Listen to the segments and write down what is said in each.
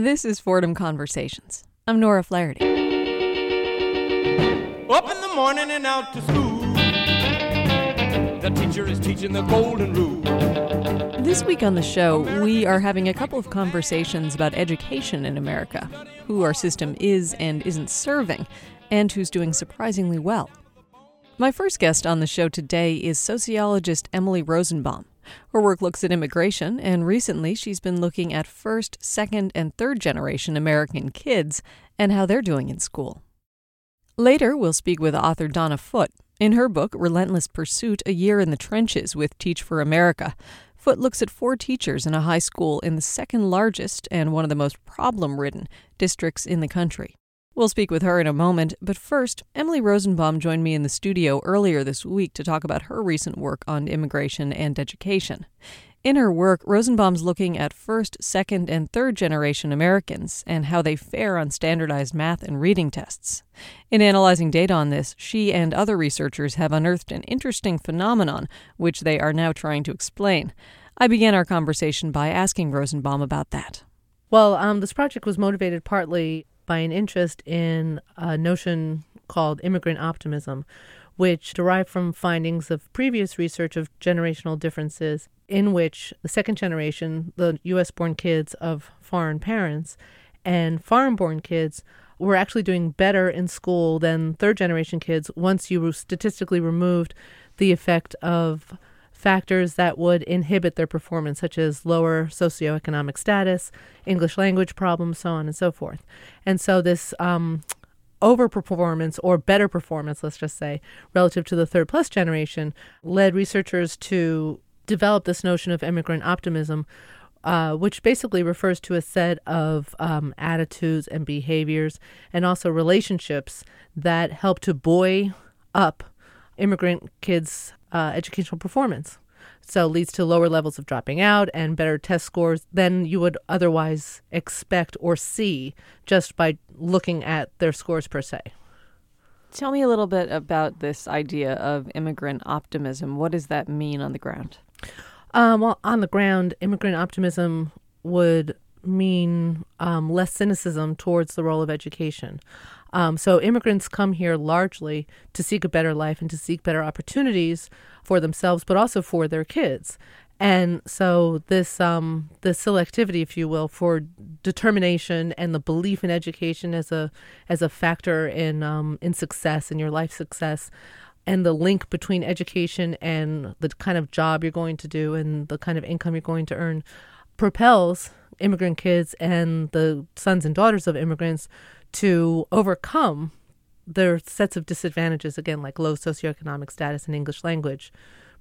This is Fordham Conversations. I'm Nora Flaherty. Up in the morning and out to school. The teacher is teaching the golden rule. This week on the show, we are having a couple of conversations about education in America, who our system is and isn't serving, and who's doing surprisingly well. My first guest on the show today is sociologist Emily Rosenbaum. Her work looks at immigration, and recently she's been looking at first, second, and third generation American kids and how they're doing in school. Later, we'll speak with author Donna Foote. In her book, Relentless Pursuit A Year in the Trenches with Teach for America, Foote looks at four teachers in a high school in the second largest and one of the most problem ridden districts in the country. We'll speak with her in a moment, but first, Emily Rosenbaum joined me in the studio earlier this week to talk about her recent work on immigration and education. In her work, Rosenbaum's looking at first, second, and third generation Americans and how they fare on standardized math and reading tests. In analyzing data on this, she and other researchers have unearthed an interesting phenomenon which they are now trying to explain. I began our conversation by asking Rosenbaum about that. Well, um, this project was motivated partly by an interest in a notion called immigrant optimism, which derived from findings of previous research of generational differences, in which the second generation, the U.S. born kids of foreign parents, and foreign born kids were actually doing better in school than third generation kids once you statistically removed the effect of factors that would inhibit their performance, such as lower socioeconomic status, English language problems, so on and so forth. And so this um, overperformance or better performance, let's just say, relative to the third plus generation, led researchers to develop this notion of immigrant optimism. Uh, which basically refers to a set of um, attitudes and behaviors and also relationships that help to buoy up immigrant kids' uh, educational performance. So leads to lower levels of dropping out and better test scores than you would otherwise expect or see just by looking at their scores per se. Tell me a little bit about this idea of immigrant optimism. What does that mean on the ground? Um, well, on the ground, immigrant optimism would mean um, less cynicism towards the role of education. Um, so immigrants come here largely to seek a better life and to seek better opportunities for themselves, but also for their kids. And so this um, the selectivity, if you will, for determination and the belief in education as a as a factor in um, in success in your life success, and the link between education and the kind of job you're going to do and the kind of income you're going to earn, propels immigrant kids and the sons and daughters of immigrants to overcome their sets of disadvantages, again, like low socioeconomic status and English language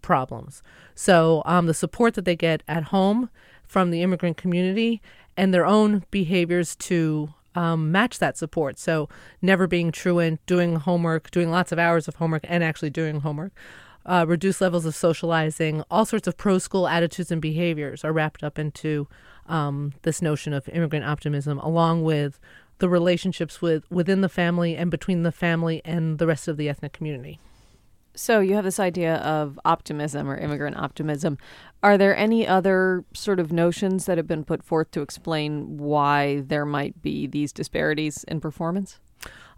problems. So um, the support that they get at home from the immigrant community and their own behaviors to um, match that support. So never being truant, doing homework, doing lots of hours of homework, and actually doing homework. Uh, reduced levels of socializing, all sorts of pro school attitudes and behaviors are wrapped up into um, this notion of immigrant optimism, along with the relationships with within the family and between the family and the rest of the ethnic community. So you have this idea of optimism or immigrant optimism. Are there any other sort of notions that have been put forth to explain why there might be these disparities in performance?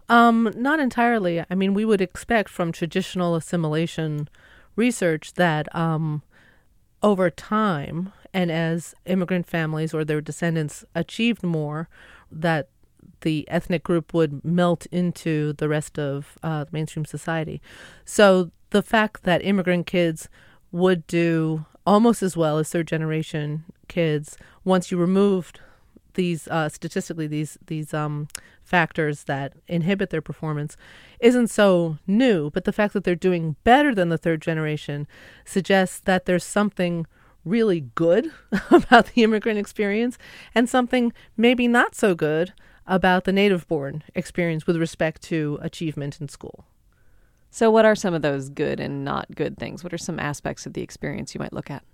Um, not entirely. I mean, we would expect from traditional assimilation research that um, over time, and as immigrant families or their descendants achieved more, that the ethnic group would melt into the rest of uh, mainstream society. So the fact that immigrant kids would do almost as well as third generation kids once you removed these uh, statistically these these um, factors that inhibit their performance isn't so new. But the fact that they're doing better than the third generation suggests that there's something really good about the immigrant experience and something maybe not so good about the native born experience with respect to achievement in school. So, what are some of those good and not good things? What are some aspects of the experience you might look at?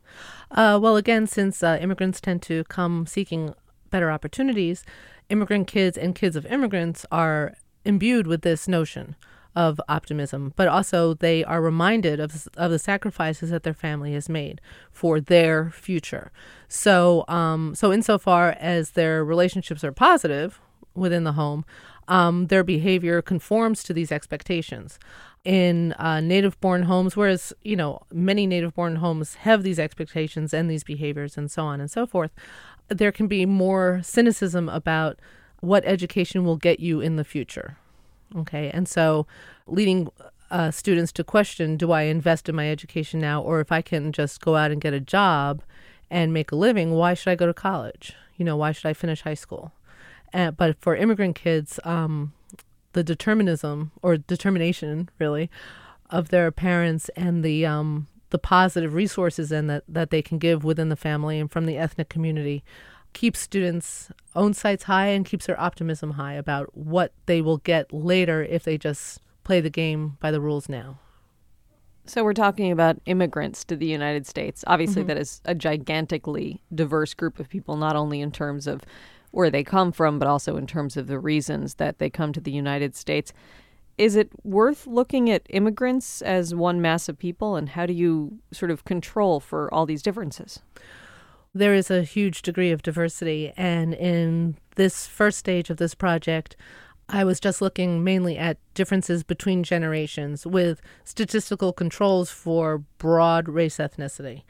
Uh, well, again, since uh, immigrants tend to come seeking better opportunities, immigrant kids and kids of immigrants are imbued with this notion of optimism, but also they are reminded of of the sacrifices that their family has made for their future. So, um, so insofar as their relationships are positive within the home, um, their behavior conforms to these expectations. In uh, native born homes, whereas, you know, many native born homes have these expectations and these behaviors and so on and so forth, there can be more cynicism about what education will get you in the future. Okay. And so leading uh, students to question do I invest in my education now, or if I can just go out and get a job and make a living, why should I go to college? You know, why should I finish high school? Uh, but for immigrant kids, um, the determinism or determination, really, of their parents and the um, the positive resources and that, that they can give within the family and from the ethnic community keeps students' own sights high and keeps their optimism high about what they will get later if they just play the game by the rules now. So we're talking about immigrants to the United States. Obviously, Mm-hmm. that is a gigantically diverse group of people, not only in terms of where they come from, but also in terms of the reasons that they come to the United States. Is it worth looking at immigrants as one mass of people, and how do you sort of control for all these differences? there is a huge degree of diversity. And in this first stage of this project, I was just looking mainly at differences between generations with statistical controls for broad race ethnicity.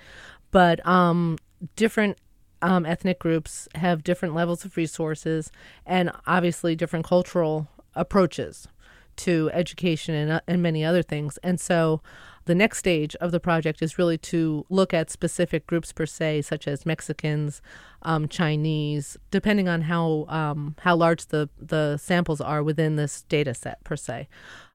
But um, different um, ethnic groups have different levels of resources and obviously different cultural approaches to education and, uh, and many other things. And so the next stage of the project is really to look at specific groups per se, such as Mexicans, um, Chinese, depending on how um, how large the the samples are within this data set per se,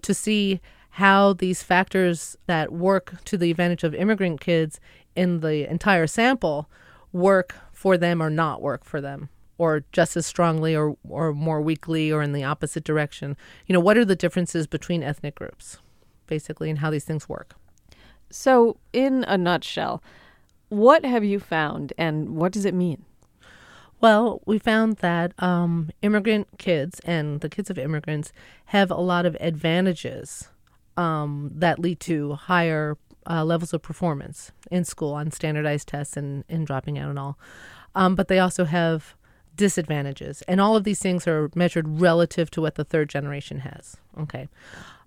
to see how these factors that work to the advantage of immigrant kids in the entire sample work for them or not work for them or just as strongly or, or more weakly or in the opposite direction. You know, what are the differences between ethnic groups, basically, and how these things work? So, in a nutshell, what have you found and what does it mean? Well, we found that um, immigrant kids and the kids of immigrants have a lot of advantages um, that lead to higher uh, levels of performance in school on standardized tests and, and dropping out and all. Um, but they also have disadvantages. And all of these things are measured relative to what the third generation has. Okay.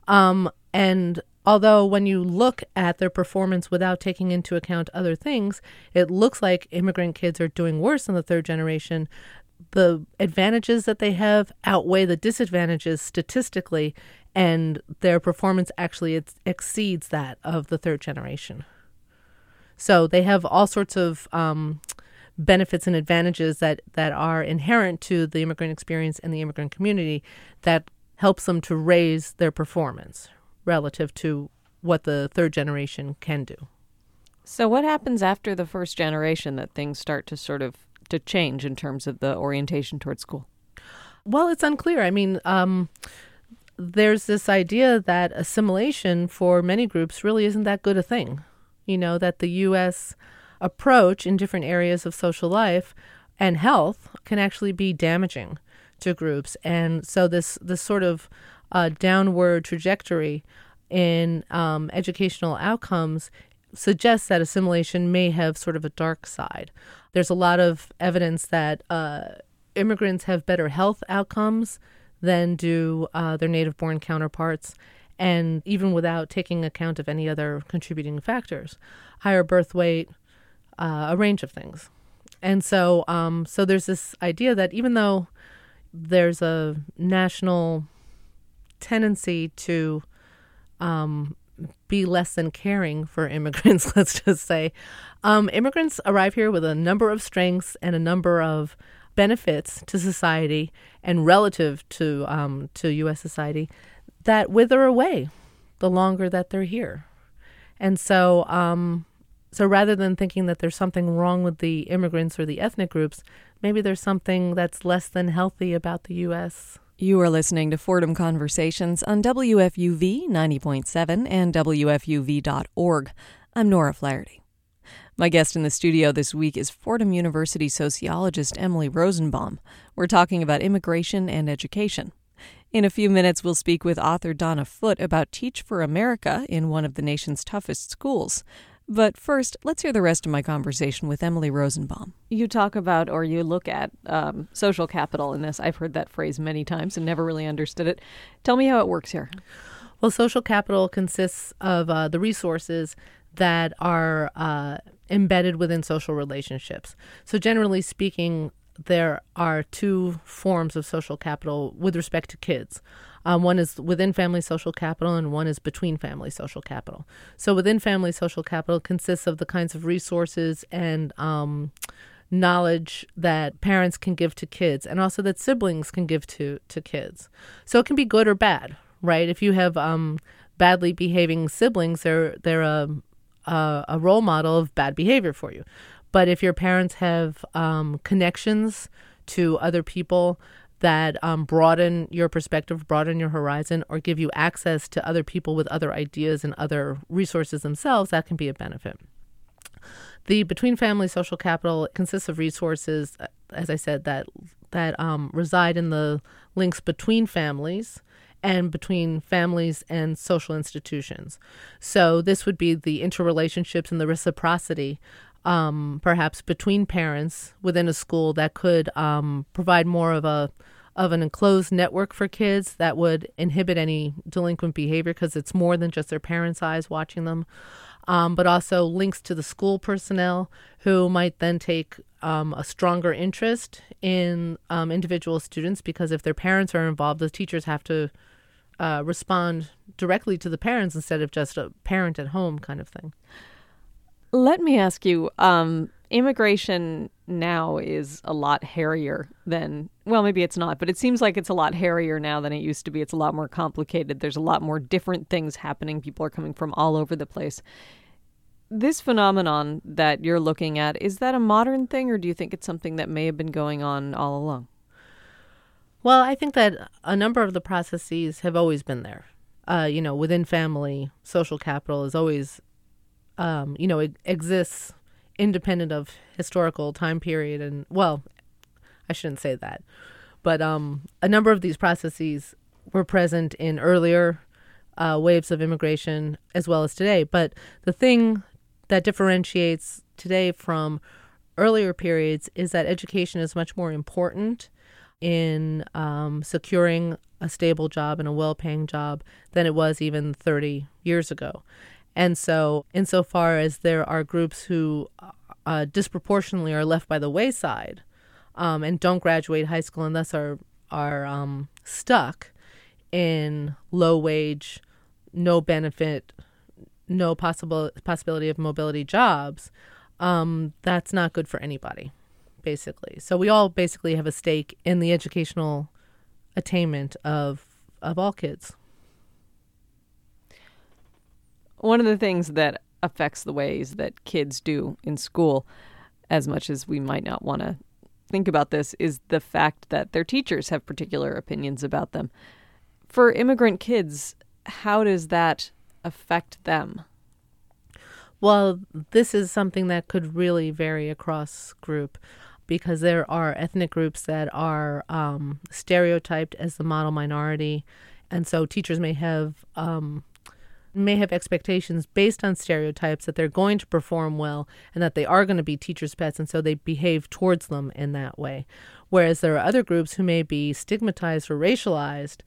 Um, and although when you look at their performance without taking into account other things, it looks like immigrant kids are doing worse than the third generation. The advantages that they have outweigh the disadvantages statistically, and their performance actually ex- exceeds that of the third generation. So they have all sorts of um, benefits and advantages that, that are inherent to the immigrant experience and the immigrant community that helps them to raise their performance relative to what the third generation can do. So, what happens after the first generation that things start to sort of to change in terms of the orientation towards school? Well, it's unclear. I mean, um, there's this idea that assimilation for many groups really isn't that good a thing. You know, that the U.S. approach in different areas of social life and health can actually be damaging to groups. And so, this, this sort of uh, downward trajectory in um, educational outcomes suggests that assimilation may have sort of a dark side. There's a lot of evidence that uh, immigrants have better health outcomes than do uh, their native born counterparts, and even without taking account of any other contributing factors, higher birth weight, uh, a range of things. And so, um, so there's this idea that even though there's a national tendency to um, be less than caring for immigrants, let's just say. Um, immigrants arrive here with a number of strengths and a number of benefits to society and relative to um, to U.S. society that wither away the longer that they're here. And so, um, so rather than thinking that there's something wrong with the immigrants or the ethnic groups, maybe there's something that's less than healthy about the U.S. You are listening to Fordham Conversations on WFUV 90.7 and WFUV.org. I'm Nora Flaherty. My guest in the studio this week is Fordham University sociologist Emily Rosenbaum. We're talking about immigration and education. In a few minutes, we'll speak with author Donna Foote about Teach for America in one of the nation's toughest schools. But first, let's hear the rest of my conversation with Emily Rosenbaum. You talk about or you look at um, social capital in this. I've heard that phrase many times and never really understood it. Tell me how it works here. Well, social capital consists of uh, the resources that are uh, embedded within social relationships. So, generally speaking, there are two forms of social capital with respect to kids. Um, one is within family social capital, and one is between family social capital. So, within family social capital consists of the kinds of resources and um, knowledge that parents can give to kids, and also that siblings can give to to kids. So, it can be good or bad, right? If you have um, badly behaving siblings, they're they're a, a a role model of bad behavior for you. But if your parents have um, connections to other people that um, broaden your perspective, broaden your horizon, or give you access to other people with other ideas and other resources themselves, that can be a benefit. The between family social capital consists of resources, uh, as I said, that that um, reside in the links between families and between families and social institutions. So this would be the interrelationships and the reciprocity um, perhaps between parents within a school that could um, provide more of a of an enclosed network for kids that would inhibit any delinquent behavior because it's more than just their parents' eyes watching them. Um, but also links to the school personnel who might then take um, a stronger interest in um, individual students because if their parents are involved, the teachers have to uh, respond directly to the parents instead of just a parent at home kind of thing. Let me ask you um, immigration now is a lot hairier than, well, maybe it's not, but it seems like it's a lot hairier now than it used to be. It's a lot more complicated. There's a lot more different things happening. People are coming from all over the place. This phenomenon that you're looking at, is that a modern thing, or do you think it's something that may have been going on all along? Well, I think that a number of the processes have always been there. Uh, you know, within family, social capital is always um, you know, it exists independent of historical time period and well, I shouldn't say that. But um, a number of these processes were present in earlier uh, waves of immigration as well as today. But the thing that differentiates today from earlier periods is that education is much more important in um, securing a stable job and a well paying job than it was even 30 years ago. And so, insofar as there are groups who uh, disproportionately are left by the wayside um, and don't graduate high school and thus are are um, stuck in low wage, no benefit, no possible possibility of mobility jobs, um, that's not good for anybody, basically. So we all basically have a stake in the educational attainment of of all kids one of the things that affects the ways that kids do in school, as much as we might not want to think about this, is the fact that their teachers have particular opinions about them. For immigrant kids, how does that affect them? Well, this is something that could really vary across group because there are ethnic groups that are um, stereotyped as the model minority. And so teachers may have um, may have expectations based on stereotypes that they're going to perform well and that they are going to be teachers' pets, and so they behave towards them in that way. Whereas there are other groups who may be stigmatized or racialized,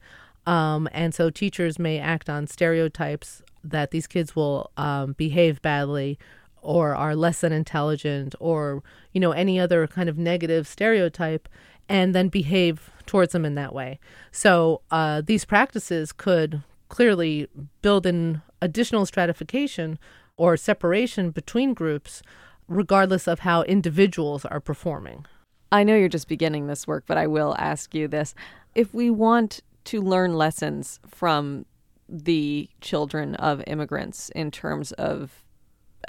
um, and so teachers may act on stereotypes that these kids will um, behave badly or are less than intelligent or you know any other kind of negative stereotype and then behave towards them in that way so uh, these practices could clearly build in additional stratification or separation between groups, regardless of how individuals are performing. I know you're just beginning this work, but I will ask you this. If we want to learn lessons from the children of immigrants in terms of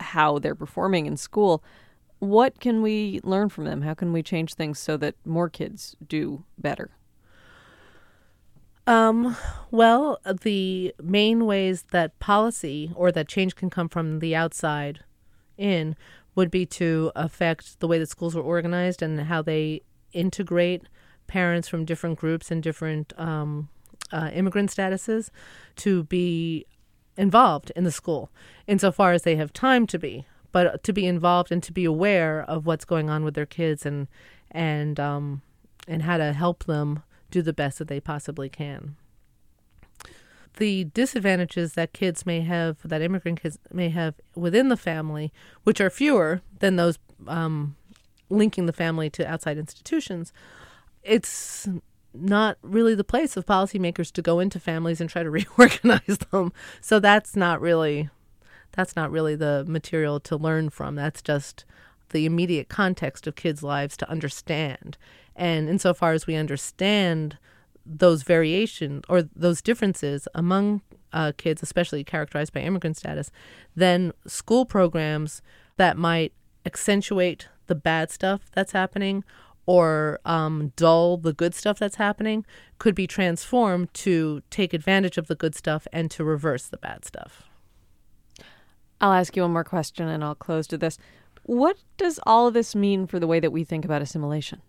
how they're performing in school, what can we learn from them? How can we change things so that more kids do better? Um, well, the main ways that policy or that change can come from the outside in would be to affect the way that schools are organized and how they integrate parents from different groups and different um, uh, immigrant statuses to be involved in the school insofar as they have time to be, but to be involved and to be aware of what's going on with their kids and and um, and how to help them do the best that they possibly can. The disadvantages that kids may have, that immigrant kids may have within the family, which are fewer than those um, linking the family to outside institutions, it's not really the place of policymakers to go into families and try to reorganize them. So that's not really that's not really the material to learn from. That's just the immediate context of kids' lives to understand. And insofar as we understand those variations or those differences among uh, kids, especially characterized by immigrant status, then school programs that might accentuate the bad stuff that's happening or um, dull the good stuff that's happening could be transformed to take advantage of the good stuff and to reverse the bad stuff. I'll ask you one more question and I'll close to this. What does all of this mean for the way that we think about assimilation?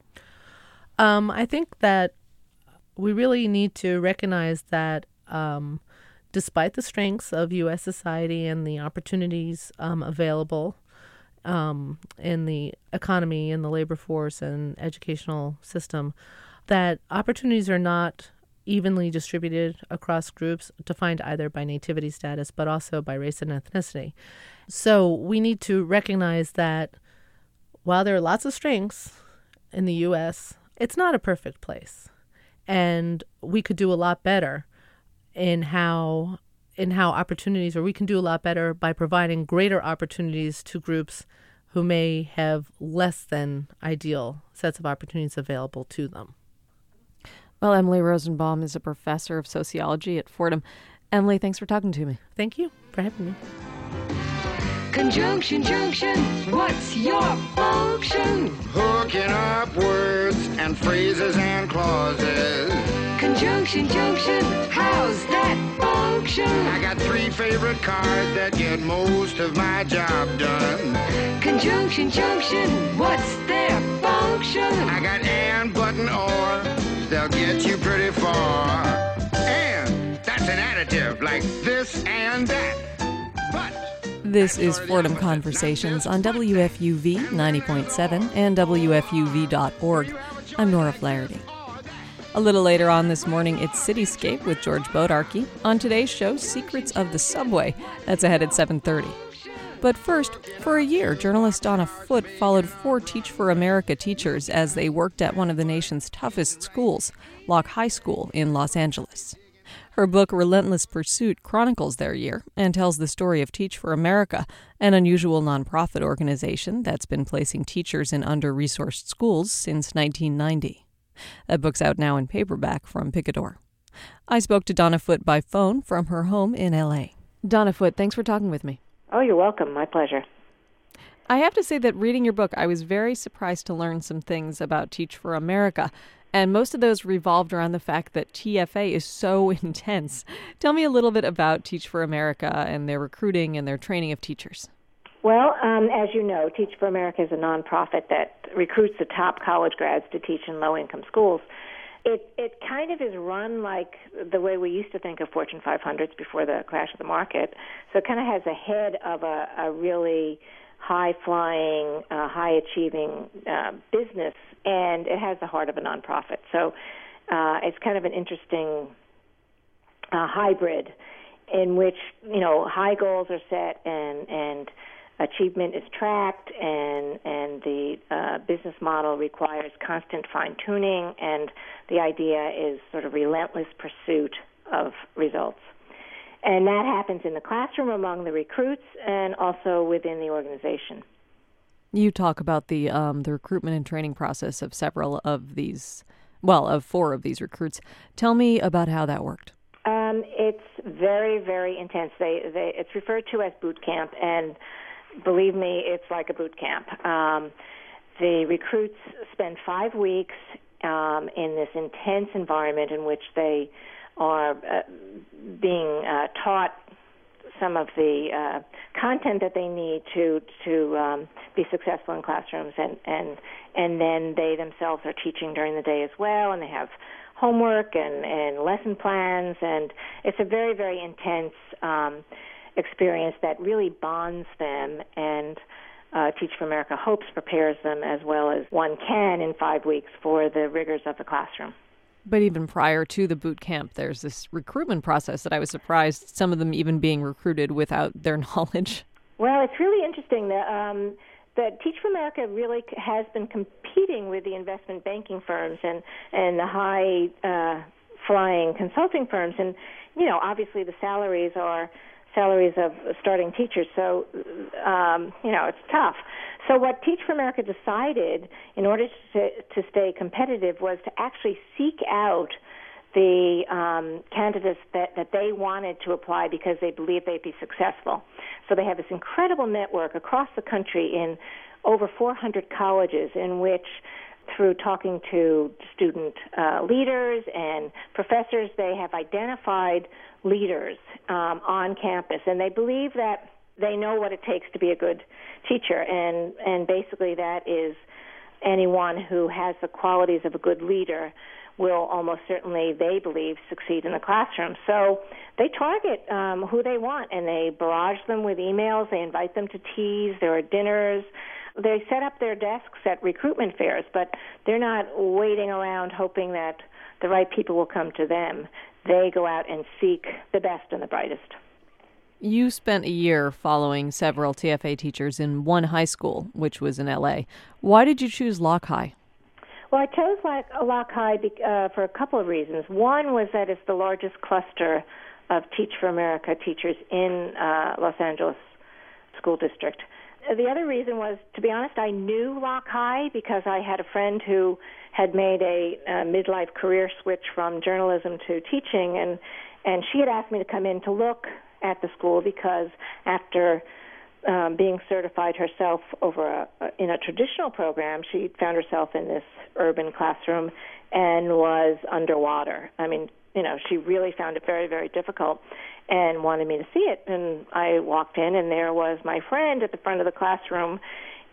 Um, I think that we really need to recognize that um, despite the strengths of U.S. society and the opportunities um, available um, in the economy, in the labor force, and educational system, that opportunities are not evenly distributed across groups defined either by nativity status but also by race and ethnicity. So we need to recognize that while there are lots of strengths in the U.S., it's not a perfect place. And we could do a lot better in how in how opportunities or we can do a lot better by providing greater opportunities to groups who may have less than ideal sets of opportunities available to them. Well, Emily Rosenbaum is a professor of sociology at Fordham. Emily, thanks for talking to me. Thank you for having me. Conjunction, junction, what's your function? Hooking up words and phrases and clauses. Conjunction, junction, how's that function? I got three favorite cars that get most of my job done. Conjunction, junction, what's their function? I got and, button, or, they'll get you pretty far. And, that's an additive like this and that. But, This is Fordham Conversations on WFUV 90.7 and WFUV.org. I'm Nora Flaherty. A little later on this morning, it's Cityscape with George Bodarky. On today's show, Secrets of the Subway. That's ahead at 7:30. But first, for a year, journalist Donna Foote followed four Teach for America teachers as they worked at one of the nation's toughest schools, Locke High School in Los Angeles. Her book, Relentless Pursuit, chronicles their year and tells the story of Teach for America, an unusual nonprofit organization that's been placing teachers in under resourced schools since 1990. That book's out now in paperback from Picador. I spoke to Donna Foote by phone from her home in LA. Donna Foote, thanks for talking with me. Oh, you're welcome. My pleasure. I have to say that reading your book, I was very surprised to learn some things about Teach for America. And most of those revolved around the fact that TFA is so intense. Tell me a little bit about Teach for America and their recruiting and their training of teachers. Well, um, as you know, Teach for America is a nonprofit that recruits the top college grads to teach in low income schools. It it kind of is run like the way we used to think of Fortune 500s before the crash of the market. So it kind of has a head of a, a really high flying, uh, high achieving uh, business, and it has the heart of a nonprofit. So uh, it's kind of an interesting uh, hybrid in which you know high goals are set and and achievement is tracked and and the uh, business model requires constant fine tuning and the idea is sort of relentless pursuit of results and that happens in the classroom among the recruits and also within the organization You talk about the um, the recruitment and training process of several of these, well, of four of these recruits. Tell me about how that worked. um, it's very very intense they, they it's referred to as boot camp and believe me, it's like a boot camp. Um, the recruits spend five weeks um, in this intense environment in which they are uh, being uh, taught some of the uh, content that they need to to um, be successful in classrooms, and and and then they themselves are teaching during the day as well, and they have homework and, and lesson plans, and it's a very, very intense um, experience that really bonds them and uh, Teach for America hopes prepares them as well as one can in five weeks for the rigors of the classroom. But even prior to the boot camp, there's this recruitment process that I was surprised some of them even being recruited without their knowledge. Well, it's really interesting that um, that Teach for America really has been competing with the investment banking firms and and the high uh, flying consulting firms, and you know, obviously the salaries are salaries of starting teachers. So, um, you know, it's tough. So, what Teach for America decided in order to, to stay competitive was to actually seek out the um, candidates that, that they wanted to apply because they believed they'd be successful. So, they have this incredible network across the country in over 400 colleges in which through talking to student uh, leaders and professors, they have identified leaders um, on campus, and they believe that they know what it takes to be a good teacher, and and basically that is anyone who has the qualities of a good leader will almost certainly, they believe, succeed in the classroom. So they target um, who they want, and they barrage them with emails. They invite them to teas. There are dinners. They set up their desks at recruitment fairs, but they're not waiting around hoping that the right people will come to them. They go out and seek the best and the brightest. You spent a year following several TFA teachers in one high school, which was in LA. Why did you choose Locke High? Well, I chose Locke High uh, for a couple of reasons. One was that it's the largest cluster of Teach for America teachers in uh, Los Angeles School District. The other reason was, to be honest, I knew Locke High because I had a friend who had made a, a midlife career switch from journalism to teaching, and and she had asked me to come in to look at the school because after um, being certified herself over a, in a traditional program, she found herself in this urban classroom and was underwater. I mean, you know, she really found it very, very difficult and wanted me to see it. And I walked in, and there was my friend at the front of the classroom,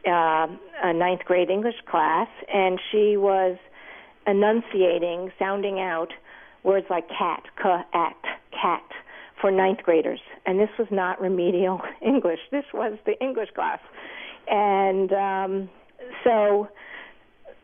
uh, a ninth grade English class, and she was enunciating, sounding out words like cat, cat, cat for ninth graders. And this was not remedial English. This was the English class. And um, so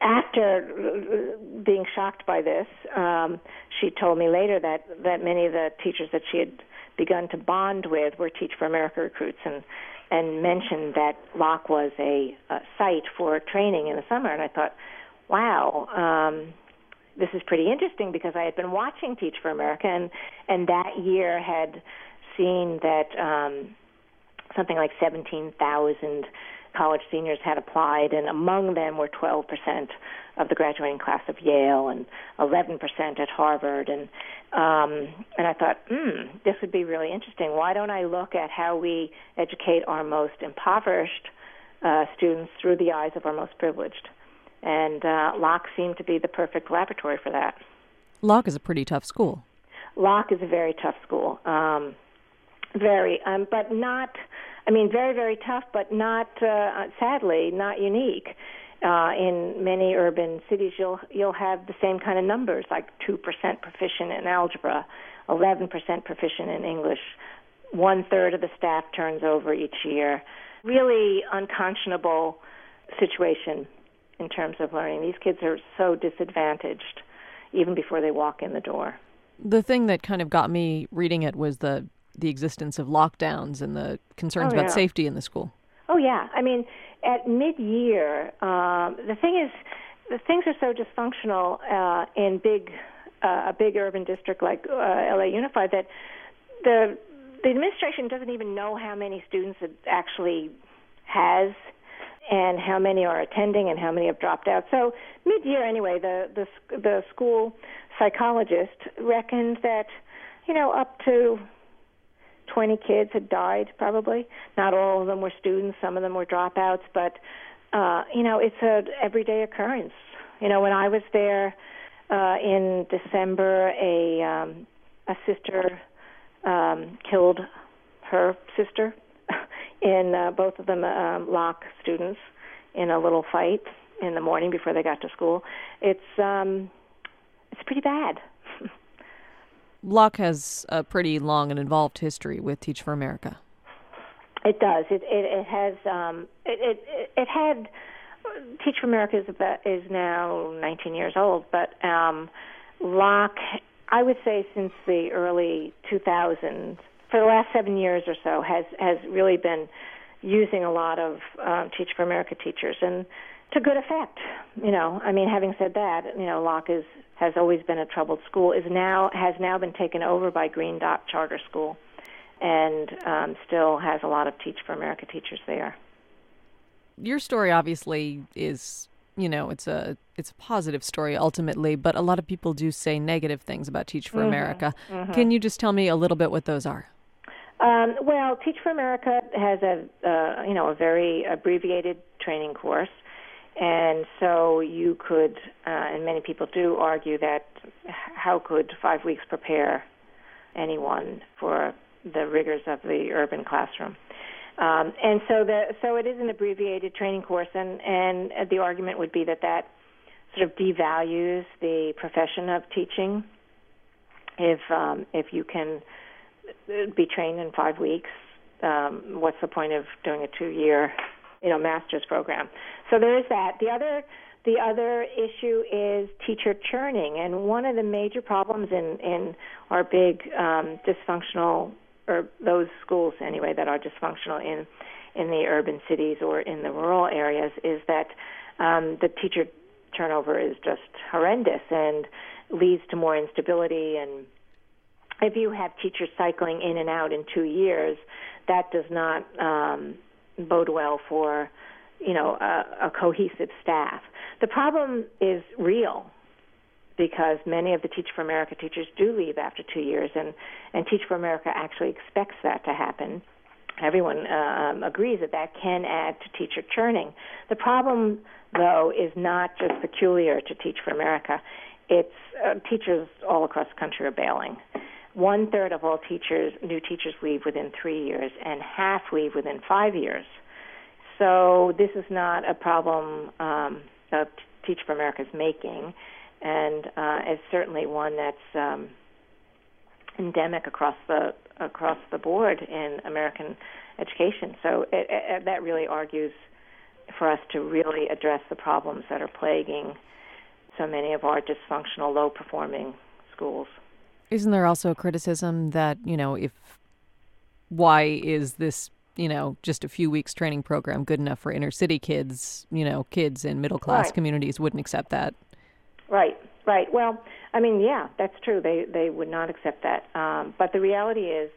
after being shocked by this, um, she told me later that, that many of the teachers that she had begun to bond with were Teach for America recruits and and mentioned that Locke was a, a site for training in the summer. And I thought, wow, um, this is pretty interesting because I had been watching Teach for America, and and that year had seen that um, something like 17,000 college seniors had applied, and among them were 12 percent of the graduating class of Yale and 11 percent at Harvard, and um, and I thought, hmm, this would be really interesting. Why don't I look at how we educate our most impoverished uh, students through the eyes of our most privileged? and uh, Locke seemed to be the perfect laboratory for that. Locke is a pretty tough school. Locke is a very tough school, um, very, um, but not. I mean, very, very tough, but not. Uh, sadly, not unique. Uh, in many urban cities, you'll you'll have the same kind of numbers, like two percent proficient in algebra, eleven percent proficient in English. One third of the staff turns over each year. Really unconscionable situation in terms of learning. These kids are so disadvantaged even before they walk in the door. The thing that kind of got me reading it was the the existence of lockdowns and the concerns oh, about yeah. safety in the school. Oh yeah, I mean, at mid-year, um, the thing is, the things are so dysfunctional uh, in big uh, a big urban district like uh, LA Unified that the the administration doesn't even know how many students it actually has and how many are attending and how many have dropped out. So mid-year, anyway, the the the school psychologist reckoned that you know up to 20 kids had died probably. Not all of them were students, some of them were dropouts, but uh, you know it's a everyday occurrence. You know when I was there uh, in December, a um, a sister um, killed her sister in uh, both of them um, Locke students in a little fight in the morning before they got to school. It's um, it's pretty bad. Locke has a pretty long and involved history with Teach for America. It does. It it, it has. Um, it, it it had. Teach for America is about, is now 19 years old, but um, Locke, I would say, since the early 2000s, for the last seven years or so, has has really been using a lot of um, Teach for America teachers, and to good effect. You know, I mean, having said that, you know, Locke is has always been a troubled school. is now has now been taken over by Green Dot Charter School, and um, still has a lot of Teach for America teachers there. Your story obviously is, you know, it's a it's a positive story ultimately, but a lot of people do say negative things about Teach for America. Can you just tell me a little bit what those are? Um, well, Teach for America has a uh, you know a very abbreviated training course, and so you could, uh, and many people do argue that how could five weeks prepare anyone for the rigors of the urban classroom? Um, and so the so it is an abbreviated training course, and and the argument would be that that sort of devalues the profession of teaching. If um, if you can be trained in five weeks, um, what's the point of doing a two-year, you know, master's program? So there is that. The other the other issue is teacher churning, and one of the major problems in in our big um, dysfunctional or those schools anyway that are dysfunctional in in the urban cities or in the rural areas is that um, the teacher turnover is just horrendous and leads to more instability and if you have teachers cycling in and out in two years, that does not um, bode well for you know a, a cohesive staff. The problem is real because many of the Teach for America teachers do leave after two years, and and Teach for America actually expects that to happen. Everyone uh, um, agrees that that can add to teacher churning. The problem, though, is not just peculiar to Teach for America. It's uh, teachers all across the country are bailing one third of all teachers, new teachers, leave within three years, and half leave within five years. So this is not a problem um, that Teach for America is making, and uh, it's certainly one that's um, endemic across the across the board in American education. So it, it, that really argues for us to really address the problems that are plaguing so many of our dysfunctional, low performing schools. Isn't there also a criticism that, you know, if why is this, you know, just a few weeks training program good enough for inner city kids, you know, kids in middle class Right. communities wouldn't accept that. Right, right. Well, I mean, yeah, that's true. They they would not accept that. Um, but the reality is,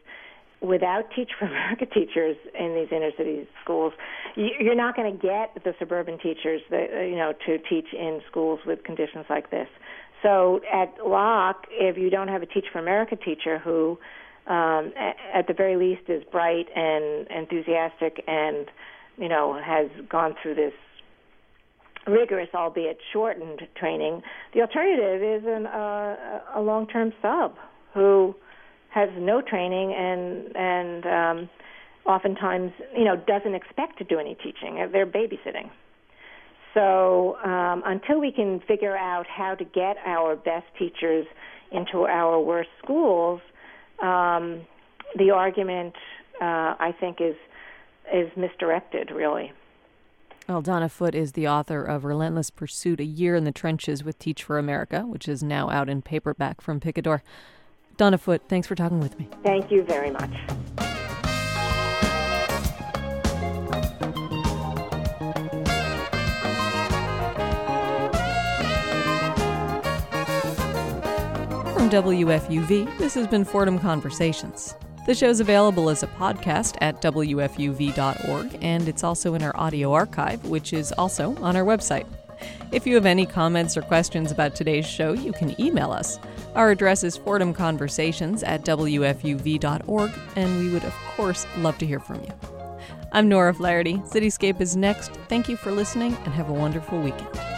without Teach for America teachers in these inner city schools, you, you're not going to get the suburban teachers that uh, you know to teach in schools with conditions like this. So at Locke, if you don't have a Teach for America teacher who, um, at the very least, is bright and enthusiastic and you know has gone through this rigorous, albeit shortened training. The alternative is an, uh, a long-term sub who has no training and and um, oftentimes you know doesn't expect to do any teaching. They're babysitting. So um, until we can figure out how to get our best teachers into our worst schools, um, the argument uh, I think is is misdirected really. Well, Donna Foote is the author of Relentless Pursuit A Year in the Trenches with Teach for America, which is now out in paperback from Picador. Donna Foote, thanks for talking with me. Thank you very much. WFUV, this has been Fordham Conversations. The show's available as a podcast at WFUV.org, and it's also in our audio archive, which is also on our website. If you have any comments or questions about today's show, you can email us. Our address is fordhamconversations at WFUV.org, and we would, of course, love to hear from you. I'm Nora Flaherty. Cityscape is next. Thank you for listening, and have a wonderful weekend.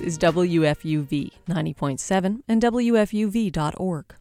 Is WFUV 90.7 and WFUV.org.